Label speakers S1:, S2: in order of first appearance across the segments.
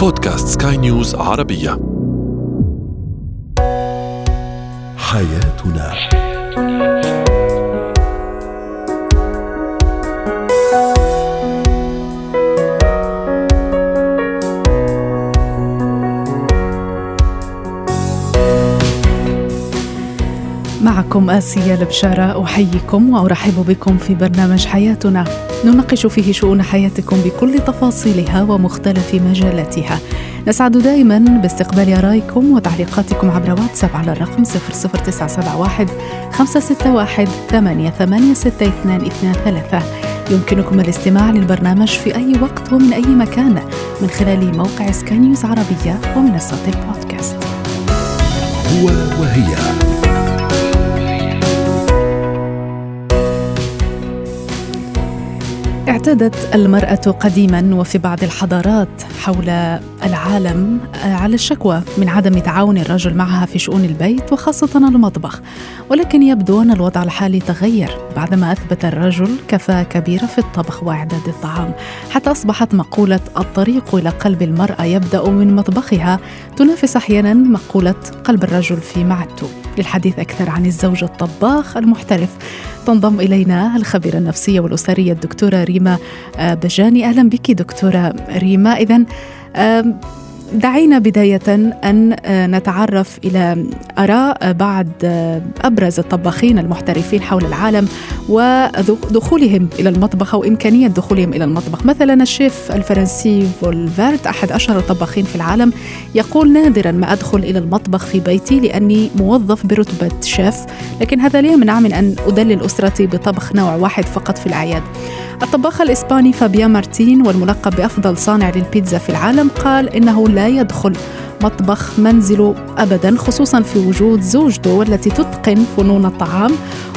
S1: بودكاست سكاي نيوز عربية. حياتنا.
S2: معكم آسيا البشارة أحييكم وأرحب بكم في برنامج حياتنا. نناقش فيه شؤون حياتكم بكل تفاصيلها ومختلف مجالاتها. نسعد دائما باستقبال آرائكم وتعليقاتكم عبر واتساب على الرقم 00971 561 886223 يمكنكم الاستماع للبرنامج في أي وقت ومن أي مكان من خلال موقع سكاي نيوز عربية ومنصات البودكاست.
S1: هو وهي.
S2: اعتادت المرأة قديما وفي بعض الحضارات حول العالم على الشكوى من عدم تعاون الرجل معها في شؤون البيت وخاصة المطبخ. ولكن يبدو أن الوضع الحالي تغير بعدما أثبت الرجل كفاءة كبيرة في الطبخ وإعداد الطعام. حتى أصبحت مقولة الطريق إلى قلب المرأة يبدأ من مطبخها تنافس أحيانا مقولة قلب الرجل في معدته. للحديث أكثر عن الزوج الطباخ المحترف. تنضم إلينا الخبيرة النفسية والأسرية الدكتورة ريما بجاني. أهلا بك دكتورة ريما. إذا دعينا بداية أن نتعرف إلى آراء بعض أبرز الطباخين المحترفين حول العالم ودخولهم إلى المطبخ أو إمكانية دخولهم إلى المطبخ. مثلا الشيف الفرنسي فولفيرت أحد أشهر الطباخين في العالم يقول نادرا ما أدخل إلى المطبخ في بيتي لأني موظف برتبة شيف لكن هذا لا يمنع من أن أدلل أسرتي بطبخ نوع واحد فقط في الأعياد. الطباخ الإسباني فابيان مارتين والملقب بأفضل صانع للبيتزا في العالم قال إنه لا يدخل مطبخ منزله ابدا خصوصا في وجود زوجته والتي تتقن فنون الطعام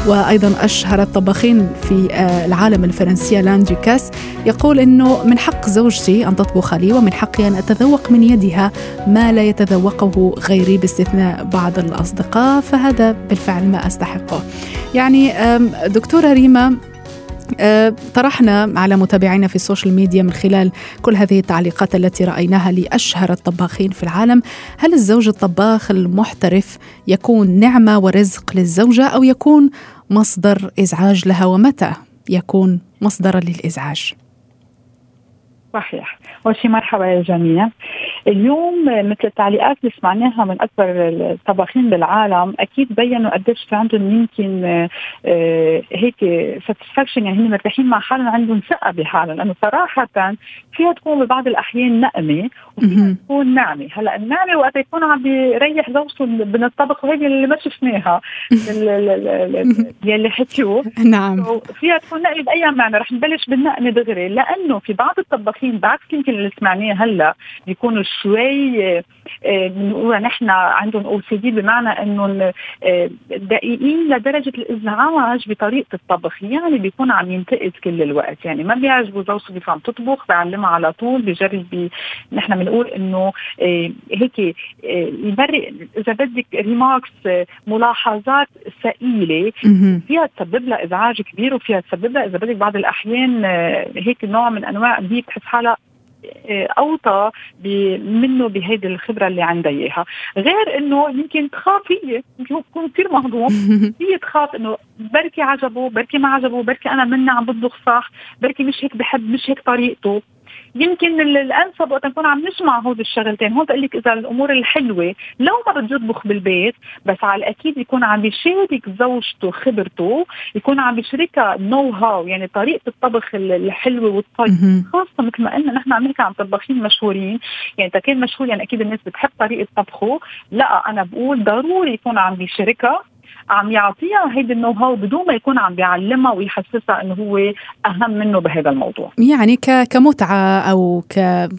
S2: وأيضا أشهر الطباخين في العالم الفرنسية لأن ديكاس يقول إنه من حق زوجتي أن تطبخ لي ومن حقي أن أتذوق من يدها ما لا يتذوقه غيري باستثناء بعض الأصدقاء فهذا بالفعل ما أستحقه. يعني دكتورة ريما طرحنا على متابعينا في السوشيال ميديا من خلال كل هذه التعليقات التي رأيناها لأشهر الطباخين في العالم، هل الزوج الطباخ المحترف يكون نعمة ورزق للزوجة أو يكون مصدر إزعاج لها؟ ومتى يكون مصدرا للإزعاج؟
S3: صحيح. أول شيء مرحبا يا جميع اليوم مثل التعليقات اللي سمعناها من أكبر الطباخين بالعالم أكيد بينوا قديش في عندهم يمكن آه هيك ساتسفاكشن يعني هن مرتاحين مع حالهم عندهم ثقة بحالهم. لأنه صراحة فيها تكون ببعض الأحيان نقمة وفيها تكون نعمة هلأ النعمة وقت يكون عم بيريح زوجته من الطبخ وهي اللي ما شفناها يلي حكيوه
S2: نعم.
S3: فيها تكون نقمة بأي معنى رح نبلش بالنقمة دغري. لأنه في بعض الطباخين بعكس يمكن اللي سمعناه هلأ بيكونوا شوي بنقول نحن عندهم OCD بمعنى إنه دقيقين لدرجة الإزعاج بطريقة الطبخ يعني بيكون عم ينتقد كل الوقت. يعني ما بيعجبه زوجته كيف عم تطبخ بيعلمها على طول بجرب بي نحن بنقول إنه هيك يبرئ إذا بدك remarks ملاحظات ثقيلة فيها تسبب لها إزعاج كبير وفيها تسبب لها إذا بدك بعض الأحيان هيك نوع من أنواع هي بتحس حالها أوطى منه بهيدي الخبرة اللي عندها إياها. غير إنه يمكن تخاف هي يمكن تكون كثير مهضوم. هي تخاف إنه بركي عجبه بركي ما عجبه بركي أنا مني عم بطبخ صح بركي مش هيك بحب مش هيك طريقته. يمكن الأنسب وقت نكون عم نجمع هول الشغلتين. هون بقول لك إذا الأمور الحلوة لو ما بده يطبخ بالبيت بس على الأكيد يكون عم بيشارك زوجته خبرته يكون عم بيشاركها نو هاو يعني طريقة الطبخ الحلوة والطيب. خاصة مثل ما قلنا نحن عم نحكي عن طباخين مشهورين. يعني إذا كان مشهور يعني أكيد الناس بتحب طريقة طبخه. لا أنا بقول ضروري يكون عم بيشاركها عم يعطيها هيدي النو هاو بدون ما يكون عم بيعلمها ويحسسها إنه هو أهم منه بهذا الموضوع
S2: يعني كمتعة أو ك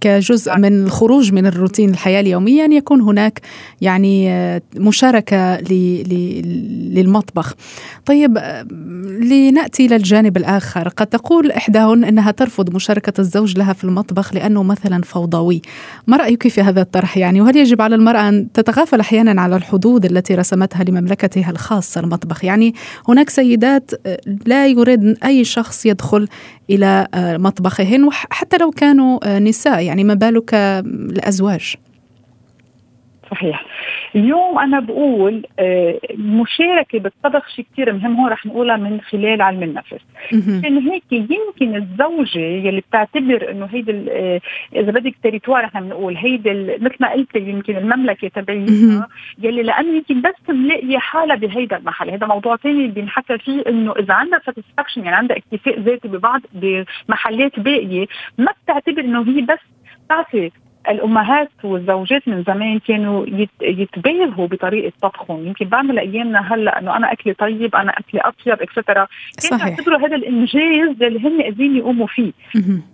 S2: كجزء من الخروج من الروتين الحياة اليومية أن يكون هناك يعني مشاركة للمطبخ. طيب لنأتي إلى الجانب الآخر، قد تقول إحداهن إنها ترفض مشاركة الزوج لها في المطبخ لأنه مثلا فوضوي. ما رأيك في هذا الطرح يعني؟ وهل يجب على المرأة أن تتغافل أحيانا على الحدود التي رسمتها لمملكة مملكتها الخاصة المطبخ. يعني هناك سيدات لا يريد أي شخص يدخل إلى مطبخهن حتى لو كانوا نساء. يعني ما بالك الأزواج.
S3: صحيح. اليوم أنا بقول المشاركه آه، بالطبخ شيء كثير مهم هون رح نقولها من خلال علم النفس. عشان هيك يمكن الزوجة يلي بتعتبر إنه هيدي آه، إذا بدك تريتوار نحن بنقول هيدي مثل ما قلت يمكن المملكة تبعيتها يلي لأنه يمكن بس ملاقية حالها بهيدا المحل. هذا موضوع ثاني بينحكى فيه إنه إذا عندها ساتسفاكشن يعني عندها اكتفاء ذاتي ببعض بمحلات باقية ما بتعتبر إنه هي بس تعطي الأمهات والزوجات من زمان كانوا يتباهوا بطريقة طبخهم. يمكن بعمل ايامنا هلأ إنه أنا أكلي طيب أنا أكلي اطيب اكسترا كانوا يعتبروا هذا الإنجاز اللي هن قادرين يقوموا فيه.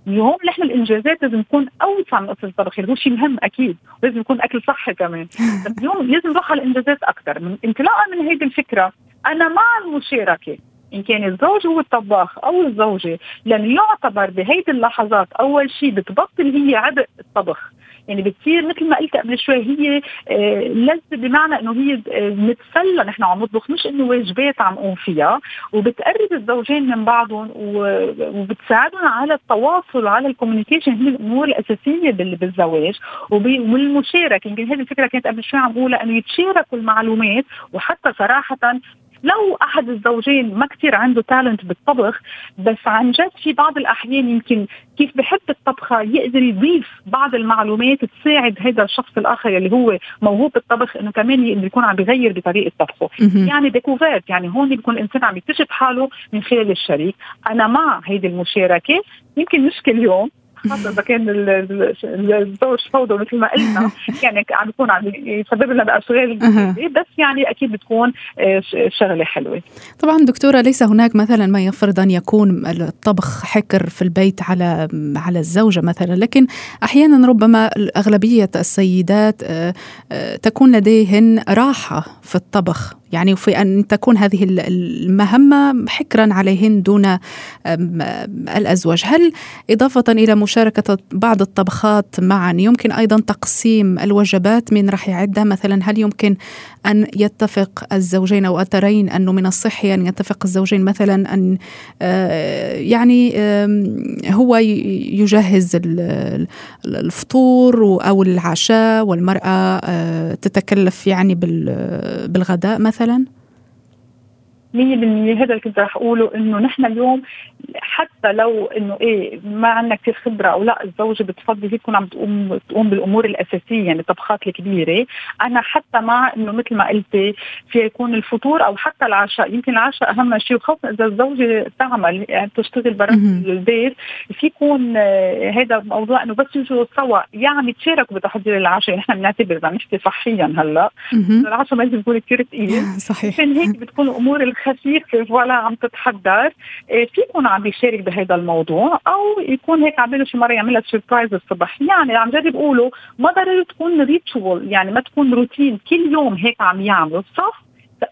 S3: اليوم نحن الإنجازات لازم تكون أوسع من قصة الطبخ هو شيء مهم أكيد لازم يكون أكل صحي كمان. بس اليوم لازم نروح على الإنجازات أكثر من انطلاقا من هيدي الفكرة. أنا مع المشاركة. إن كان الزوج هو الطباخ أو الزوجة لن يعتبر بهيدي اللحظات أول شيء بتبطل هي عبء الطبخ. يعني بتصير مثل ما قلت قبل شوي هي آه، لذة بمعنى إنه هي آه، نتسلى نحن عم نطبخ مش إنه واجبات عم نقوم فيها وبتقرب الزوجين من بعضهم وبتساعدهم على التواصل وعلى الكوميونيكيشن. هي الأمور الأساسية بالزواج والمشاركة. يمكن هذه الفكرة كانت قبل شوي عم بقولها إنه يتشاركوا المعلومات وحتى صراحة لو أحد الزوجين ما كثير عنده تالنت بالطبخ بس عن جد في بعض الأحيان يمكن كيف بحب الطبخه يقدر يضيف بعض المعلومات تساعد هذا الشخص الآخر اللي هو موهوب بالطبخ إنه كمان يقدر يكون عم بيغير بطريقة طبخه. يعني ديكوفيرت يعني هون بيكون الإنسان عم يكتشف حاله من خلال الشريك. أنا مع هيدي المشاركة. يمكن مش كل يوم خاصة إذا كان الزوج فوضى مثل ما قلنا. يعني عم يكون عم يسبب لنا بأشغال بس يعني أكيد بتكون آه، شغلة حلوة.
S2: طبعا دكتورة ليس هناك مثلا ما يفرض أن يكون الطبخ حكر في البيت على على الزوجة مثلا لكن أحيانا ربما اغلبيه السيدات آه، آه، تكون لديهن راحة في الطبخ. يعني وفي أن تكون هذه المهمة حكرا عليهن دون الأزواج. هل إضافة إلى مشاركة بعض الطبخات معا يمكن أيضا تقسيم الوجبات من راح يعدها مثلا هل يمكن أن يتفق الزوجين أو أترين أنه من الصحي أن يتفق الزوجين؟ مثلا أن آه، يعني هو يجهز الفطور أو العشاء والمرأة آه، تتكلف يعني بالغداء مثلا.
S3: مثلا 100% هذا اللي كنت رح أقوله إنه نحن اليوم حتى لو إنه إيه ما عندنا كثير خبرة أو لا الزوجة بتفضل هي تكون عم تقوم تقوم بالأمور الأساسية يعني الطبخات الكبيرة. أنا حتى مع إنه مثل ما قلتي في يكون الفطور أو حتى العشاء. يمكن العشاء أهم شيء وخاصة إذا الزوجة تعمل يعني تشتغل برا البيت في يكون آه، هذا موضوع إنه بس يجوا سوا. يعني تشاركوا بتحضير العشاء. نحن بنعتبر إذا نحكي صحيا هلأ. العشاء ما لازم يكون كثير ثقيل
S2: صحيح.
S3: عشان هيك بتكون الأمور خفيفه ولا عم تتحضر. إيه، في يكون عم بيشارك بهذا الموضوع أو يكون هيك عم شي مرة يعملها سربرايز الصبح. يعني عم جرب أقوله ما ضروري تكون ritual يعني ما تكون روتين كل يوم هيك عم يعملوا صح؟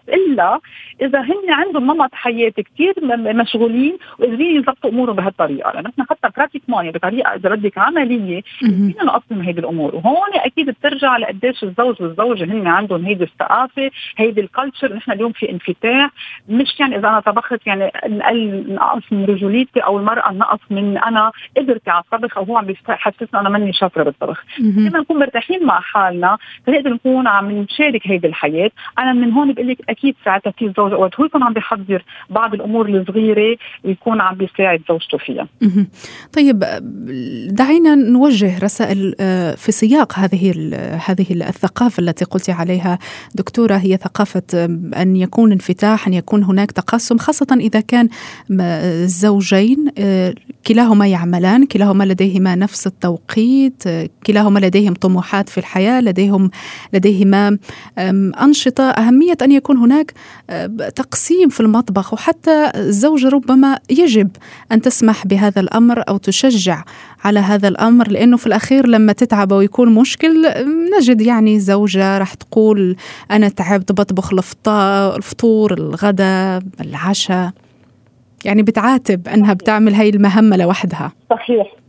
S3: إلا إذا هن عندهم نمط حياة كثير مشغولين وقادرين يظبطوا أمورهم بهالطريقة. لأنه نحن حتى pratique يعني بطريقة إذا بدك عملية فينا نقسم هيدي الأمور. وهون أكيد بترجع لقديش الزوج والزوجة هن عندهم هيدي الثقافة هيدي ال culture نحن اليوم في انفتاح. مش يعني إذا أنا طبخت يعني نقل نقص من رجوليتي أو المرأة نقص من أنا قدرتي على الطبخ أو هو عم بيحسسنا أنا ماني شاطرة بالطبخ. لما نكون مرتاحين مع حالنا؟ فنقدر نكون عم نشارك هيدي الحياة. أنا من هون بقول لك أكيد ساعتها في الزوج وقت هو يكون عم بيحضر بعض الأمور الصغيرة ويكون عم بيساعد زوجته فيها.
S2: طيب دعينا نوجه رسائل آه، في سياق هذه هذه الثقافة التي قلت عليها. دكتورة هي ثقافة أن يكون انفتاح أن يكون هناك تقسم خاصة إذا كان الزوجين آه، كلاهما يعملان كلاهما لديهما نفس التوقيت آه، كلاهما لديهم طموحات في الحياة لديهم لديهما أنشطة. أهمية أن يكون هناك آه، تقسيم في المطبخ وحتى الزوجة ربما يجب أن تسمح بهذا الأمر أو تشجع على هذا الأمر لأنه في الأخير لما تتعب ويكون مشكل نجد يعني زوجة راح تقول أنا تعبت بطبخ الفطور الغداء العشاء. يعني بتعاتب أنها بتعمل هاي المهمة لوحدها.
S3: صحيح.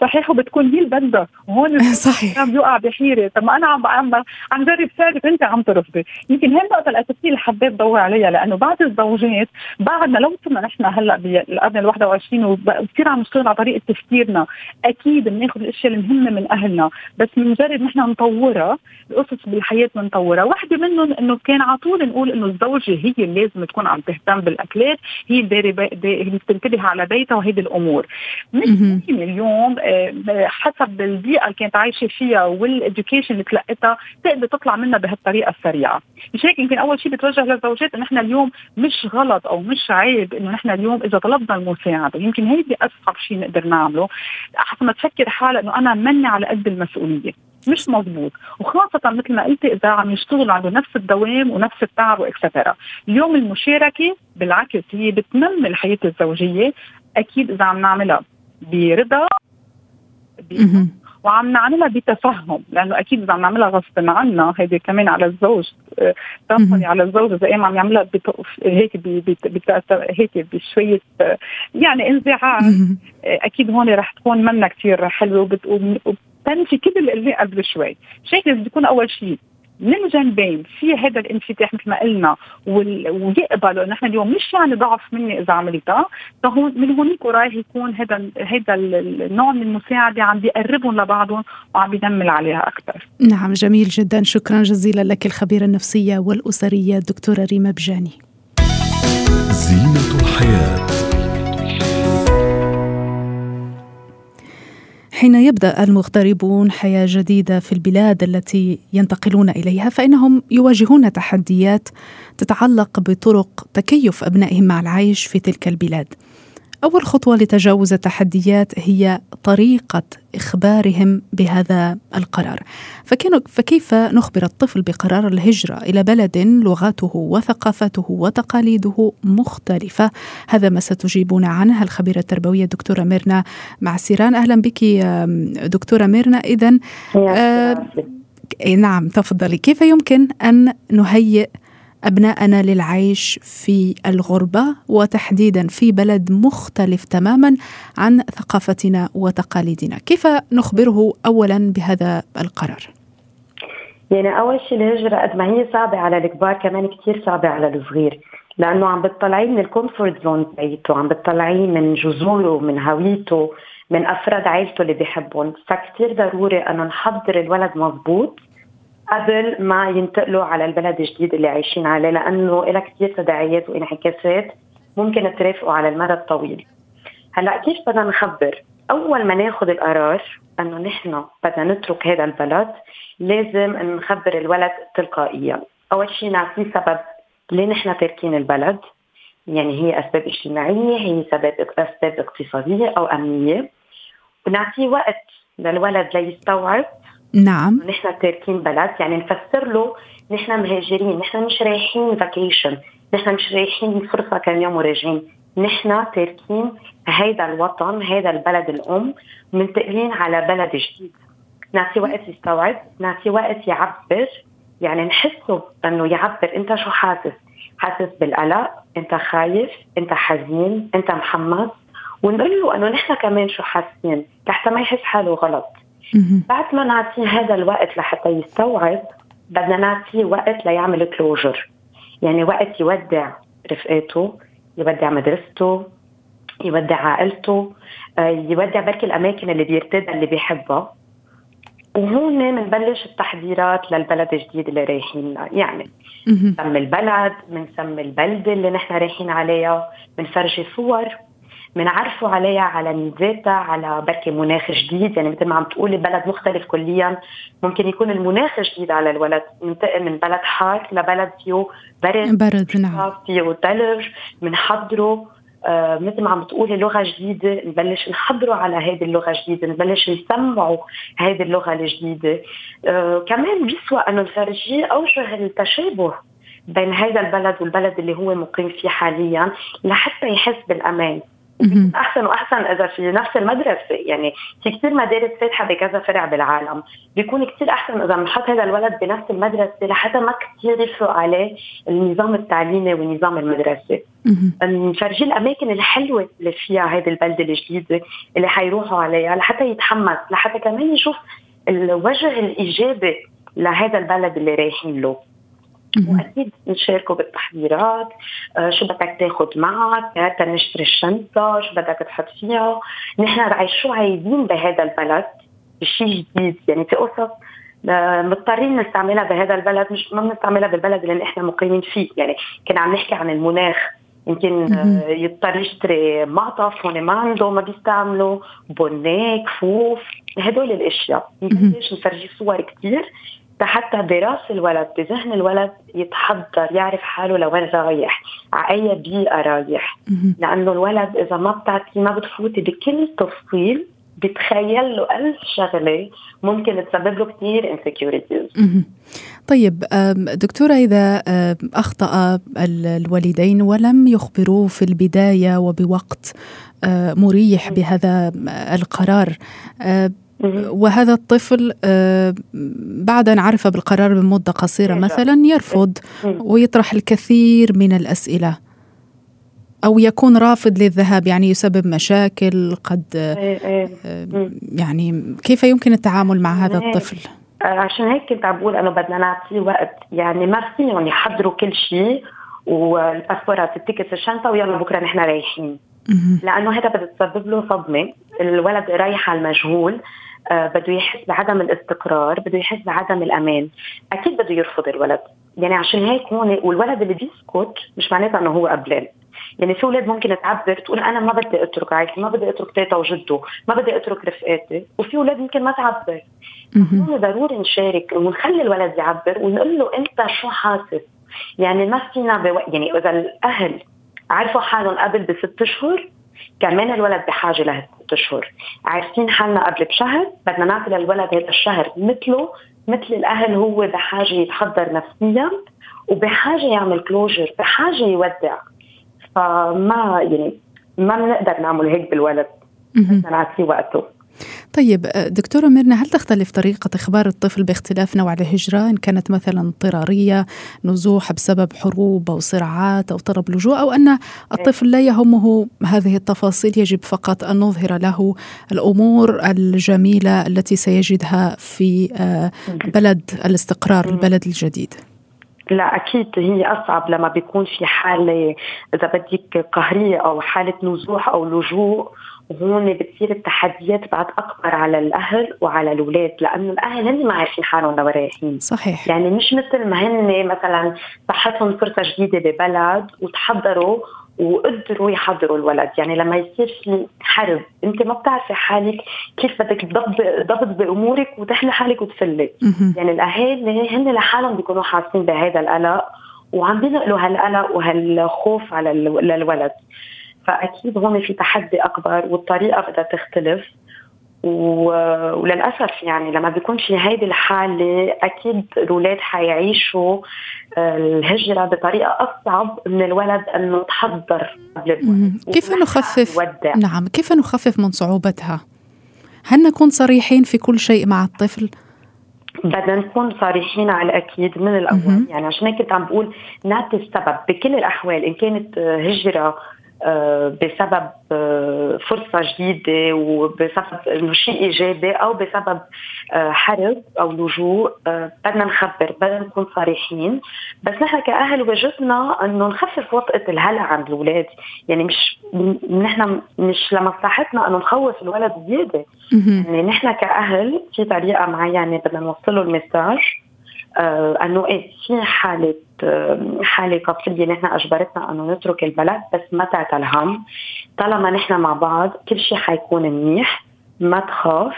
S3: صحيح وبتكون هي بدها وهون
S2: صحيح.
S3: عم يوقع بحيرة. طب ما أنا عم عم عم جرب ساعدك. أنت عم ترفضي. يمكن هي النقطة الاساسيه اللي حبيت ضوي عليها لأنه بعض الزوجات بعدنا لو وصلنا نحن هلأ بالقرن ال 21 وكثير عم نشتغل على طريقة تفكيرنا أكيد بناخذ الأشياء المهمه من أهلنا. بس من مجرد نحن نطورها القصص بالحياة بنطورها. واحدة منهم إنه كان على طول نقول إنه الزوجة هي اللي لازم تكون عم تهتم بالأكلات هي اللي بتنتبه على بيتها وهيدي الأمور. مش ممكن حسب البيئة اللي كانت عايشة فيها والاديوكيشن اللي تلقتها تقدر تطلع منها بهالطريقة السريعة. مش هيك؟ يمكن أول شيء بتوجه للزوجات انه نحن اليوم مش غلط أو مش عيب إنه نحن اليوم إذا طلبنا المساعدة. يمكن هيدي أصعب شيء نقدر نعمله. حسب ما تفكر حالها إنه أنا مني على قد المسؤولية. مش مضبوط. وخاصة مثل ما قلتي إذا عم يشتغل عنده نفس الدوام ونفس التعب وإكسترا اليوم المشاركة بالعكس هي بتنمي الحياة الزوجية. أكيد إذا عم نعملها برضا وعم نعملها بتفهم لأنه أكيد إذا عم نعملها غصب عنا هيدي كمان على الزوج تنقلي على الزوج. إذا قام عم يعملها هيك هيك بشوية يعني انزعاج. أكيد هون رح تكون منا كثير حلوة وبتنفي كل اللي قبل شوي. شايفه بده يكون أول شيء من الجانبين في هذا الانفتاح مثل ما قلنا ويقبلوا نحن اليوم مش يعني ضعف مني إذا عملتها فهون من هونيك ورايح يكون هذا هذا النوع من المساعدة عم بيقربهم لبعضهم وعم بينمل عليها أكثر.
S2: نعم جميل جدا شكرا جزيلا لك الخبيرة النفسية والأسرية الدكتورة ريما بجاني. زينة الحياة حين يبدأ المغتربون حياة جديدة في البلاد التي ينتقلون إليها فإنهم يواجهون تحديات تتعلق بطرق تكيف أبنائهم مع العيش في تلك البلاد. أول خطوة لتجاوز التحديات هي طريقة إخبارهم بهذا القرار. فكيف نخبر الطفل بقرار الهجرة إلى بلد لغته وثقافته وتقاليده مختلفة؟ هذا ما ستجيبون عنه الخبيرة التربوية الدكتورة ميرنا معسيران أهلا بك دكتورة ميرنا. إذا آه نعم تفضلي. كيف يمكن أن نهيئ أبناءنا للعيش في الغربة وتحديدا في بلد مختلف تماما عن ثقافتنا وتقاليدنا كيف نخبره أولا بهذا القرار؟
S4: يعني أول شيء الهجرة قد ما هي صعبة على الكبار كمان كثير صعبة على الصغير لأنه عم بتطلعيه من ال comfort zone تبعيته عم بتطلعيه من جذوره من هويته من أفراد عائلته اللي بيحبهم فكتير ضروري أنه نحضر الولد مضبوط قبل ما ينتقلوا على البلد الجديد اللي عايشين عليه لأنه لها كثير تداعيات وانعكاسات ممكن ترافقوا على المدى الطويل. هلأ كيف بدنا نخبر؟ أول ما ناخذ القرار إنه نحن بدنا نترك هذا البلد لازم نخبر الولد تلقائيا. أول شيء نعطيه سبب ليه نحن تاركين البلد يعني هي أسباب اجتماعية هي سبب أسباب اقتصادية أو أمنية ونعطيه وقت للولد ليستوعب
S2: نعم.
S4: نحن تاركين بلد يعني نفسر له نحن مهاجرين نحن مش رايحين فاكيشن نحن مش رايحين فرصة كم يوم وراجعين. نحن تاركين هيدا الوطن هيدا البلد الأم منتقلين على بلد جديد. نعطي وقت يستوعب نعطي وقت يعبر. يعني نحسه إنه يعبر. أنت شو حاسس؟ حاسس بالقلق أنت خايف أنت حزين أنت محمس. ونقول له إنه نحن كمان شو حاسين؟ لحتى ما يحس حاله غلط. بعد ما نعطيه هذا الوقت لحتى يستوعب بدنا نعطيه وقت ليعمل كلوجر يعني وقت يودع رفقاته يودع مدرسته يودع عائلته آه، يودع بركي الأماكن اللي بيرتدها اللي بيحبها. وهون بنبلش التحضيرات للبلد الجديد اللي رايحين يعني بنسمي البلد بنسمي البلدة اللي نحن رايحين عليها بنفرجي صور. بنعرفوا عليها على ميزاتها على بركي مناخ جديد. يعني مثل ما عم تقولي بلد مختلف كليا. ممكن يكون المناخ جديد على الولد. ننتقل من بلد حار لبلد فيه برد
S2: برد نعم.
S4: فيه ثلج بنحضره آه مثل ما عم بتقولي لغة جديدة. نبلش نحضره على هذه اللغة الجديدة. نبلش نسمعه هذه اللغة الجديدة. آه كمان بيسوى أنه نفرجيه أوجه التشابه بين هذا البلد والبلد اللي هو مقيم فيه حاليا لحتى يحس بالأمان. أحسن وأحسن إذا في نفس المدرسة. يعني في كثير مدارس فاتحة بكذا فرع بالعالم. بيكون كثير أحسن إذا بنحط هذا الولد بنفس المدرسة لحتى ما كثير يفرق عليه النظام التعليمي والنظام المدرسي نفرجيه الأماكن الحلوة اللي فيها هذه البلدة الجديدة اللي حيروحوا عليها لحتى يتحمس لحتى كمان يشوف الوجه الإيجابي لهذا البلد اللي رايحين له. وأكيد نشاركوا بالتحضيرات. آه شو بدك تاخذ معك؟ حتى نشتري الشنطة؟ شو بدك تحط فيها؟ نحن شو عايزين بهذا البلد بشيء جديد. يعني في قصص آه، مضطرين نستعملها بهذا البلد مش ما بنستعملها بالبلد اللي نحن مقيمين فيه. يعني كنا عم نحكي عن المناخ. يمكن آه، يضطر يشتري معطف هون ما عنده ما بيستعملوا. بونيه كفوف هدول الأشياء. نبلش نفرجي صور كثير حتى برأس الولد بذهن الولد يتحضر يعرف حاله لوين رايح على اي بيئه رايح. لأنه الولد إذا ما بتعطيه ما بتفوتي بكل تفصيل بتخيل له ألف شغلة ممكن تسبب له كثير انسكيورتيز
S2: طيب دكتورة إذا أخطأ الوالدين ولم يخبروه في البداية وبوقت مريح بهذا القرار وهذا الطفل آه، بعد أن عرف بالقرار بمدة قصيرة مثلا يرفض ويطرح الكثير من الأسئلة. أو يكون رافض للذهاب يعني يسبب مشاكل قد إيه، إيه. آه، يعني كيف يمكن التعامل مع هذا إيه. الطفل؟
S4: آه، عشان هيك كنت عم بقول إنه بدنا نعطيه وقت. يعني ما فيهم يحضروا كل شيء والباسبورات التيكت الشنطه ويلا بكرة نحن رايحين. لأنه هذا بده تسبب له صدمة. الولد رايح على المجهول آه بده يحس بعدم الاستقرار بده يحس بعدم الأمان. أكيد بده يرفض الولد. يعني عشان هيك هون والولد اللي بيسكت مش معناتها إنه هو قبلان. يعني في أولاد ممكن تعبر تقول أنا ما بدي أترك عائلتي ما بدي أترك تيتا وجده ما بدي أترك رفقاتي. وفي أولاد ممكن ما تعبر. هون ضروري نشارك ونخلي الولد يعبر ونقول له أنت شو حاسس؟ يعني ما فينا بو... يعني إذا الأهل عرفوا حالهم قبل بست أشهر كمان الولد بحاجة لهالست أشهر؟ عارفين حالنا قبل بشهر بدنا نعطي للولد هذا الشهر مثله مثل الأهل هو بحاجة يتحضر نفسيا وبحاجة يعمل كلوجر بحاجة يودع. فما يعني ما بنقدر نعمل هيك بالولد. بدنا نعطيه وقته.
S2: طيب دكتورة ميرنا هل تختلف طريقة إخبار الطفل باختلاف نوع الهجرة؟ إن كانت مثلا اضطرارية نزوح بسبب حروب أو صراعات أو طلب لجوء أو أن الطفل لا يهمه هذه التفاصيل يجب فقط أن نظهر له الأمور الجميلة التي سيجدها في آه، بلد الاستقرار البلد الجديد.
S4: لا أكيد هي أصعب لما بيكون في حالة إذا بدك قهرية أو حالة نزوح أو لجوء. وهون بتصير التحديات بعد أكبر على الأهل وعلى الأولاد لأنه الأهل هن ما عارفين حالهم لو رايحين.
S2: صحيح.
S4: يعني مش مثل ما هن مثلا صحتهم فرصه جديدة ببلد وتحضروا وقدروا يحضروا الولد. يعني لما يصير في حرب أنت ما بتعرفي حالك كيف بدك تضبط بأمورك وتحلي حالك وتفلي. يعني الاهالي هن لحالهم بيكونوا حاسين بهذا القلق وعم بينقلوا هالقلق وهالخوف على الولد فأكيد هون في تحدي أكبر والطريقة بدها تختلف وللأسف يعني لما بيكون في هيدي الحالة أكيد الأولاد حيعيشوا آه، الهجرة بطريقة أصعب من الولد إنه تحضر
S2: قبل كيف نخفف. نعم كيف نخفف من صعوبتها؟ هل نكون صريحين في كل شيء مع الطفل؟
S4: بدنا نكون صريحين على الأكيد من الأول يعني عشان هيك كنت عم بقول نعطي السبب بكل الأحوال إن كانت هجرة آه، بسبب آه، فرصة جديدة وبسبب إنه شيء إيجابي أو بسبب آه، حرب أو لجوء بدنا نخبر بدنا نكون صريحين. بس نحن كأهل واجبنا إنه نخفف وطأة الهلع عند الأولاد. يعني مش نحن مش لمصلحتنا إنه نخوف الولد زيادة. يعني نحن كأهل في طريقة معينة بدنا نوصله المساج آه أنه إيه في حالة آه حالة قصريه نحن أجبرتنا أنه نترك البلد بس ما تعتل هم طالما نحن مع بعض كل شيء حيكون منيح ما تخاف.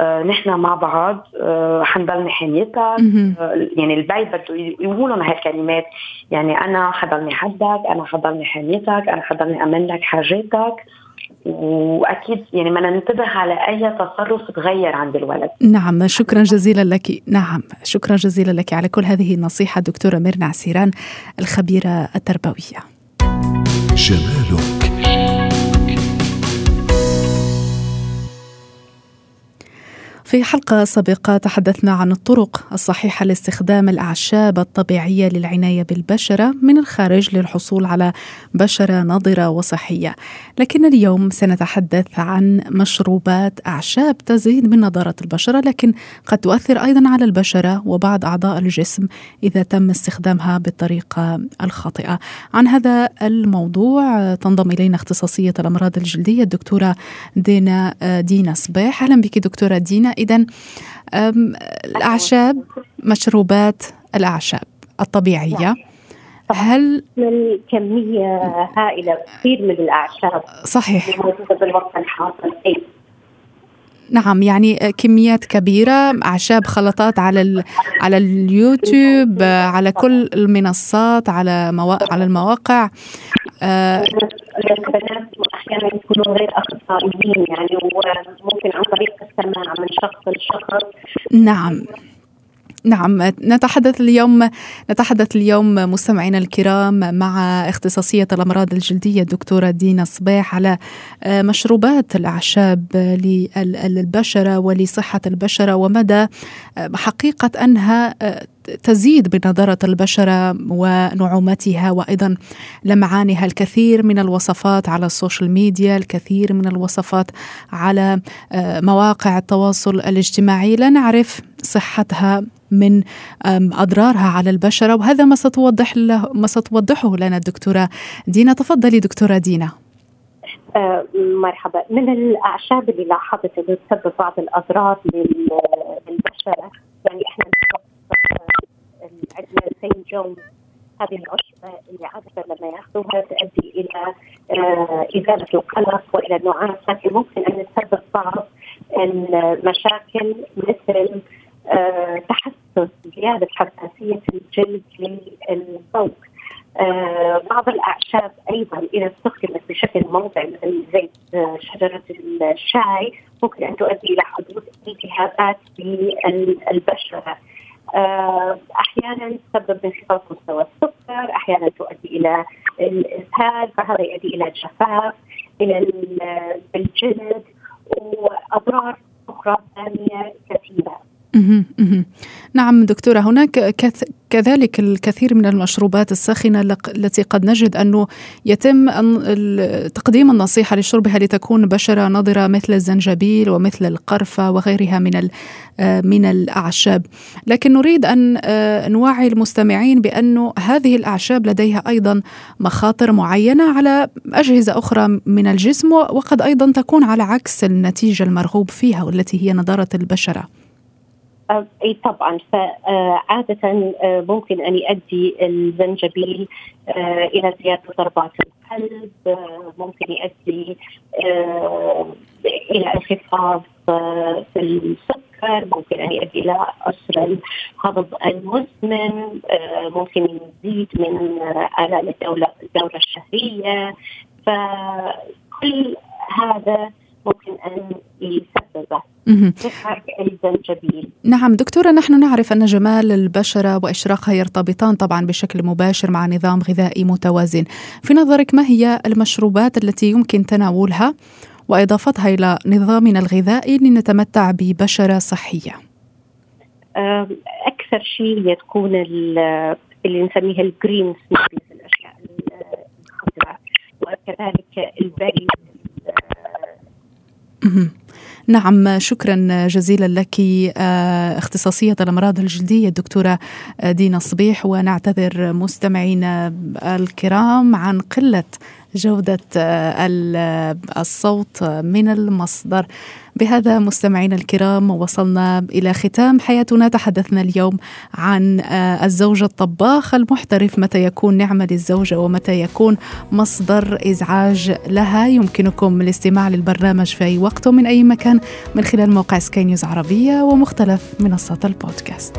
S4: آه نحن مع بعض آه حنضلني حميتك آه يعني البيت بده يقولوا هالكلمات. يعني أنا حضلني حدك أنا حضلني حميتك أنا حضلني امن لك حاجاتك. وأكيد يعني بدنا ننتبه على أي تصرف تغير عند الولد.
S2: نعم شكرا جزيلا لك. نعم شكرا جزيلا لك. على كل هذه النصيحة دكتورة ميرنا عسيران الخبيرة التربوية.
S1: جمالك
S2: في حلقة سابقة تحدثنا عن الطرق الصحيحة لاستخدام الأعشاب الطبيعية للعناية بالبشرة من الخارج للحصول على بشرة نضرة وصحية. لكن اليوم سنتحدث عن مشروبات أعشاب تزيد من نضارة البشرة لكن قد تؤثر أيضا على البشرة وبعض أعضاء الجسم إذا تم استخدامها بالطريقة الخاطئة. عن هذا الموضوع تنضم إلينا اختصاصية الأمراض الجلدية الدكتورة دينا دينا صبيح. أهلا بك دكتورة دينا. إذا الأعشاب مشروبات الأعشاب الطبيعية. هل
S5: من كمية هائلة كثير من الأعشاب
S2: صحيح.
S5: موجودة بالوقت الحاضر أي
S2: نعم يعني كميات كبيرة أعشاب خلطات على ال... على اليوتيوب على كل المنصات على موا... على المواقع.
S5: آه البنات أحيانا يكونوا غير أخصائيين يعني وممكن عن طريق السماع من شخص لشخص
S2: نعم. نعم نتحدث اليوم نتحدث اليوم مستمعينا الكرام مع اختصاصية الأمراض الجلدية الدكتورة دينا صباح على مشروبات الأعشاب للبشرة ولصحة البشرة ومدى حقيقة أنها تزيد بنضارة البشرة ونعومتها وأيضا لمعانها الكثير من الوصفات على السوشيال ميديا الكثير من الوصفات على مواقع التواصل الاجتماعي. لا نعرف صحتها من أضرارها على البشرة وهذا ما ستوضح له ما ستوضحه لنا الدكتورة دينا. تفضلي دكتورة دينا.
S5: آه مرحبا. من الأعشاب اللي لاحظت إنه تسبب بعض الأضرار للبشرة يعني إحنا عندنا سين جونز هذه العشبة اللي عادة لما يأخذوها تؤدي إلى آه إزالة القلق وإلى النعاس لكن ممكن أن تسبب بعض المشاكل مثل تحسس زيادة حساسية الجلد للضوء آه بعض الأعشاب أيضا إذا استخدمت بشكل موضعي مثل زيت آه شجرة الشاي ممكن أن تؤدي إلى حدوث التهابات بالبشرة أحيانا تسبب انخفاض مستوى السكر، أحيانا تؤدي إلى الاسهال فهذا يؤدي إلى الجفاف، إلى الجلد وأضرار أخرى ثانية.
S2: نعم دكتورة هناك كذلك الكثير من المشروبات الساخنة التي قد نجد أنه يتم تقديم النصيحة لشربها لتكون بشرة نضرة مثل الزنجبيل ومثل القرفة وغيرها من من الأعشاب. لكن نريد أن نوعي المستمعين بأنه هذه الأعشاب لديها أيضا مخاطر معينة على أجهزة أخرى من الجسم وقد أيضا تكون على عكس النتيجة المرغوب فيها والتي هي نضارة البشرة.
S5: أي طبعا فعادة ممكن ان يؤدي الزنجبيل إلى زيادة ضربات القلب ممكن يؤدي إلى انخفاض في السكر ممكن ان يؤدي إلى عسر الهضم المزمن ممكن يزيد من آلام الدورة الشهرية. فكل هذا ممكن أن يسببه.
S2: نعم دكتورة نحن نعرف أن جمال البشرة وإشراقها يرتبطان طبعا بشكل مباشر مع نظام غذائي متوازن. في نظرك ما هي المشروبات التي يمكن تناولها وإضافتها إلى نظامنا الغذائي لنتمتع ببشرة صحية؟
S5: أكثر شيء تكون اللي نسميها الجرين سموثيز الأشياء الخضراء وكذلك البري Mm-hmm.
S2: نعم شكرا جزيلا لك اختصاصية الأمراض الجلدية الدكتورة دينا صبيح ونعتذر مستمعينا الكرام عن قلة جودة الصوت من المصدر. بهذا مستمعينا الكرام وصلنا إلى ختام حياتنا. تحدثنا اليوم عن الزوج الطباخ المحترف متى يكون نعمة للزوجة ومتى يكون مصدر إزعاج لها. يمكنكم الاستماع للبرنامج في أي وقت ومن أي مكان من خلال موقع سكاي نيوز عربية ومختلف منصات البودكاست.